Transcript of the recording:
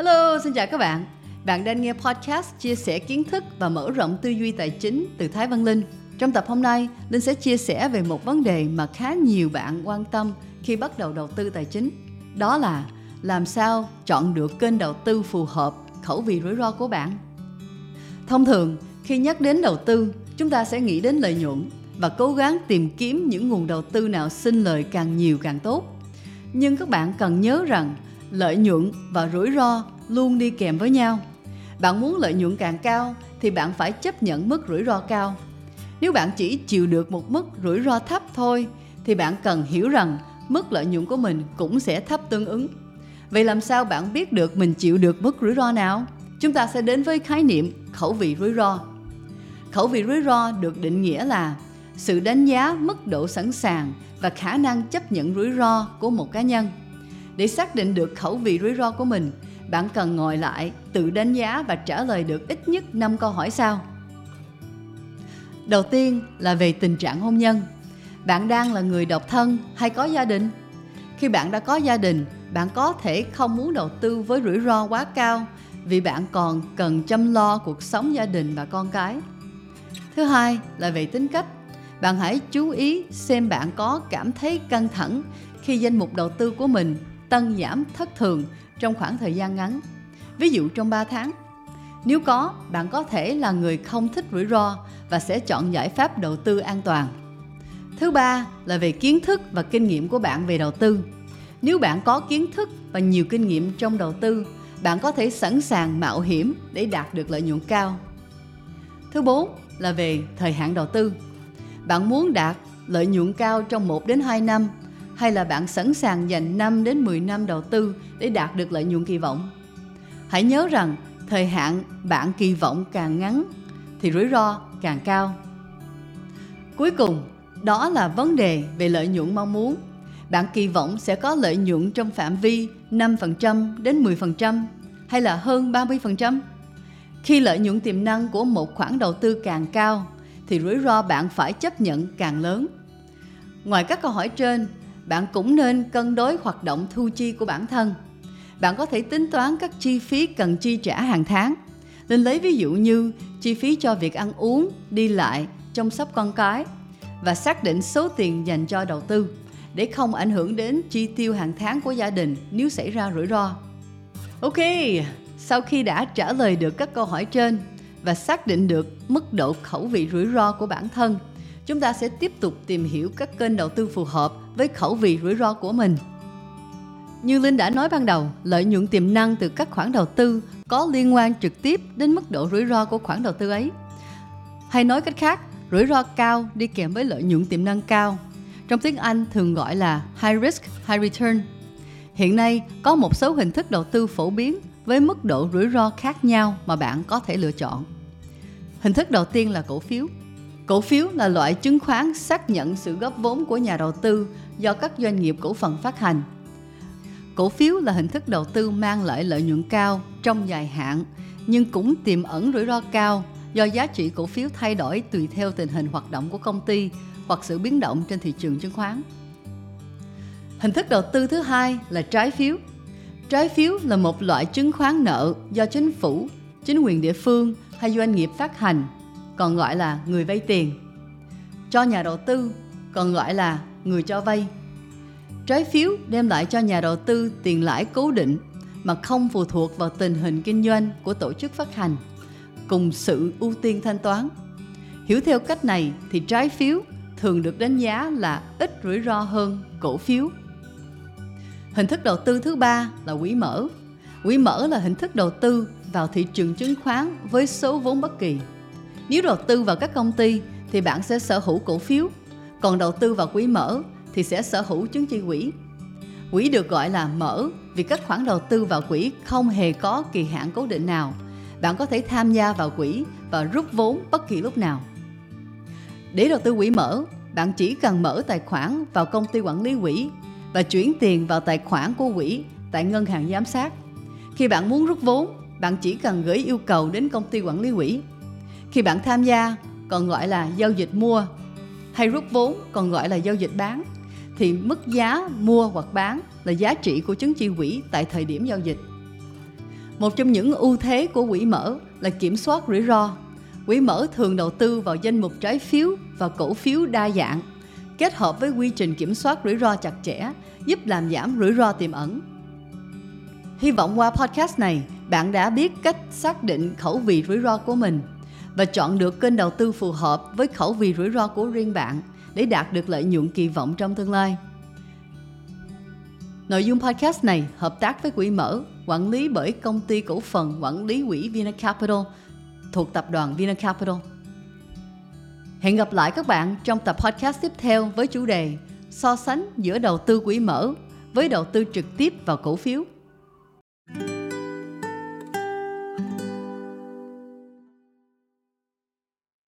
Hello, xin chào các bạn. Bạn đang nghe podcast chia sẻ kiến thức và mở rộng tư duy tài chính từ Thái Văn Linh. Trong tập hôm nay, Linh sẽ chia sẻ về một vấn đề mà khá nhiều bạn quan tâm khi bắt đầu đầu tư tài chính. Đó là làm sao chọn được kênh đầu tư phù hợp khẩu vị rủi ro của bạn. Thông thường, khi nhắc đến đầu tư, chúng ta sẽ nghĩ đến lợi nhuận và cố gắng tìm kiếm những nguồn đầu tư nào sinh lời càng nhiều càng tốt. Nhưng các bạn cần nhớ rằng lợi nhuận và rủi ro luôn đi kèm với nhau. Bạn muốn lợi nhuận càng cao thì bạn phải chấp nhận mức rủi ro cao. Nếu bạn chỉ chịu được một mức rủi ro thấp thôi, thì bạn cần hiểu rằng mức lợi nhuận của mình cũng sẽ thấp tương ứng. Vậy làm sao bạn biết được mình chịu được mức rủi ro nào? Chúng ta sẽ đến với khái niệm khẩu vị rủi ro. Khẩu vị rủi ro được định nghĩa là sự đánh giá mức độ sẵn sàng và khả năng chấp nhận rủi ro của một cá nhân. Để xác định được khẩu vị rủi ro của mình, bạn cần ngồi lại, tự đánh giá và trả lời được ít nhất 5 câu hỏi sau. Đầu tiên là về tình trạng hôn nhân. Bạn đang là người độc thân hay có gia đình? Khi bạn đã có gia đình, bạn có thể không muốn đầu tư với rủi ro quá cao vì bạn còn cần chăm lo cuộc sống gia đình và con cái. Thứ hai là về tính cách. Bạn hãy chú ý xem bạn có cảm thấy căng thẳng khi danh mục đầu tư của mình tăng giảm thất thường trong khoảng thời gian ngắn. Ví dụ trong 3 tháng. Nếu có, bạn có thể là người không thích rủi ro và sẽ chọn giải pháp đầu tư an toàn. Thứ ba là về kiến thức và kinh nghiệm của bạn về đầu tư. Nếu bạn có kiến thức và nhiều kinh nghiệm trong đầu tư, bạn có thể sẵn sàng mạo hiểm để đạt được lợi nhuận cao. Thứ bốn là về thời hạn đầu tư. Bạn muốn đạt lợi nhuận cao trong 1 đến 2 năm hay là bạn sẵn sàng dành 5 đến 10 năm đầu tư để đạt được lợi nhuận kỳ vọng? Hãy nhớ rằng thời hạn bạn kỳ vọng càng ngắn thì rủi ro càng cao. Cuối cùng, đó là vấn đề về lợi nhuận mong muốn. Bạn kỳ vọng sẽ có lợi nhuận trong phạm vi 5% đến 10% hay là hơn 30%? Khi lợi nhuận tiềm năng của một khoản đầu tư càng cao thì rủi ro bạn phải chấp nhận càng lớn. Ngoài các câu hỏi trên, bạn cũng nên cân đối hoạt động thu chi của bản thân. Bạn có thể tính toán các chi phí cần chi trả hàng tháng. Nên lấy ví dụ như chi phí cho việc ăn uống, đi lại, chăm sóc con cái và xác định số tiền dành cho đầu tư để không ảnh hưởng đến chi tiêu hàng tháng của gia đình nếu xảy ra rủi ro. Ok, sau khi đã trả lời được các câu hỏi trên và xác định được mức độ khẩu vị rủi ro của bản thân, chúng ta sẽ tiếp tục tìm hiểu các kênh đầu tư phù hợp với khẩu vị rủi ro của mình. Như Linh đã nói ban đầu, lợi nhuận tiềm năng từ các khoản đầu tư có liên quan trực tiếp đến mức độ rủi ro của khoản đầu tư ấy. Hay nói cách khác, rủi ro cao đi kèm với lợi nhuận tiềm năng cao. Trong tiếng Anh thường gọi là high risk, high return. Hiện nay có một số hình thức đầu tư phổ biến với mức độ rủi ro khác nhau mà bạn có thể lựa chọn. Hình thức đầu tiên là cổ phiếu. Cổ phiếu là loại chứng khoán xác nhận sự góp vốn của nhà đầu tư do các doanh nghiệp cổ phần phát hành. Cổ phiếu là hình thức đầu tư mang lại lợi nhuận cao trong dài hạn nhưng cũng tiềm ẩn rủi ro cao do giá trị cổ phiếu thay đổi tùy theo tình hình hoạt động của công ty hoặc sự biến động trên thị trường chứng khoán. Hình thức đầu tư thứ hai là trái phiếu. Trái phiếu là một loại chứng khoán nợ do chính phủ, chính quyền địa phương hay doanh nghiệp phát hành, còn gọi là người vay tiền. Cho nhà đầu tư, còn gọi là người cho vay. Trái phiếu đem lại cho nhà đầu tư tiền lãi cố định mà không phụ thuộc vào tình hình kinh doanh của tổ chức phát hành cùng sự ưu tiên thanh toán. Hiểu theo cách này thì trái phiếu thường được đánh giá là ít rủi ro hơn cổ phiếu. Hình thức đầu tư thứ ba là quỹ mở. Quỹ mở là hình thức đầu tư vào thị trường chứng khoán với số vốn bất kỳ. Nếu đầu tư vào các công ty thì bạn sẽ sở hữu cổ phiếu, còn đầu tư vào quỹ mở thì sẽ sở hữu chứng chỉ quỹ. Quỹ được gọi là mở vì các khoản đầu tư vào quỹ không hề có kỳ hạn cố định nào. Bạn có thể tham gia vào quỹ và rút vốn bất kỳ lúc nào. Để đầu tư quỹ mở, bạn chỉ cần mở tài khoản vào công ty quản lý quỹ và chuyển tiền vào tài khoản của quỹ tại ngân hàng giám sát. Khi bạn muốn rút vốn, bạn chỉ cần gửi yêu cầu đến công ty quản lý quỹ. Khi bạn tham gia, còn gọi là giao dịch mua hay rút vốn còn gọi là giao dịch bán thì mức giá mua hoặc bán là giá trị của chứng chỉ quỹ tại thời điểm giao dịch. Một trong những ưu thế của quỹ mở là kiểm soát rủi ro. Quỹ mở thường đầu tư vào danh mục trái phiếu và cổ phiếu đa dạng, kết hợp với quy trình kiểm soát rủi ro chặt chẽ, giúp làm giảm rủi ro tiềm ẩn. Hy vọng qua podcast này, bạn đã biết cách xác định khẩu vị rủi ro của mình và chọn được kênh đầu tư phù hợp với khẩu vị rủi ro của riêng bạn để đạt được lợi nhuận kỳ vọng trong tương lai. Nội dung podcast này hợp tác với quỹ mở, quản lý bởi công ty cổ phần quản lý quỹ Vinacapital thuộc tập đoàn Vinacapital. Hẹn gặp lại các bạn trong tập podcast tiếp theo với chủ đề so sánh giữa đầu tư quỹ mở với đầu tư trực tiếp vào cổ phiếu.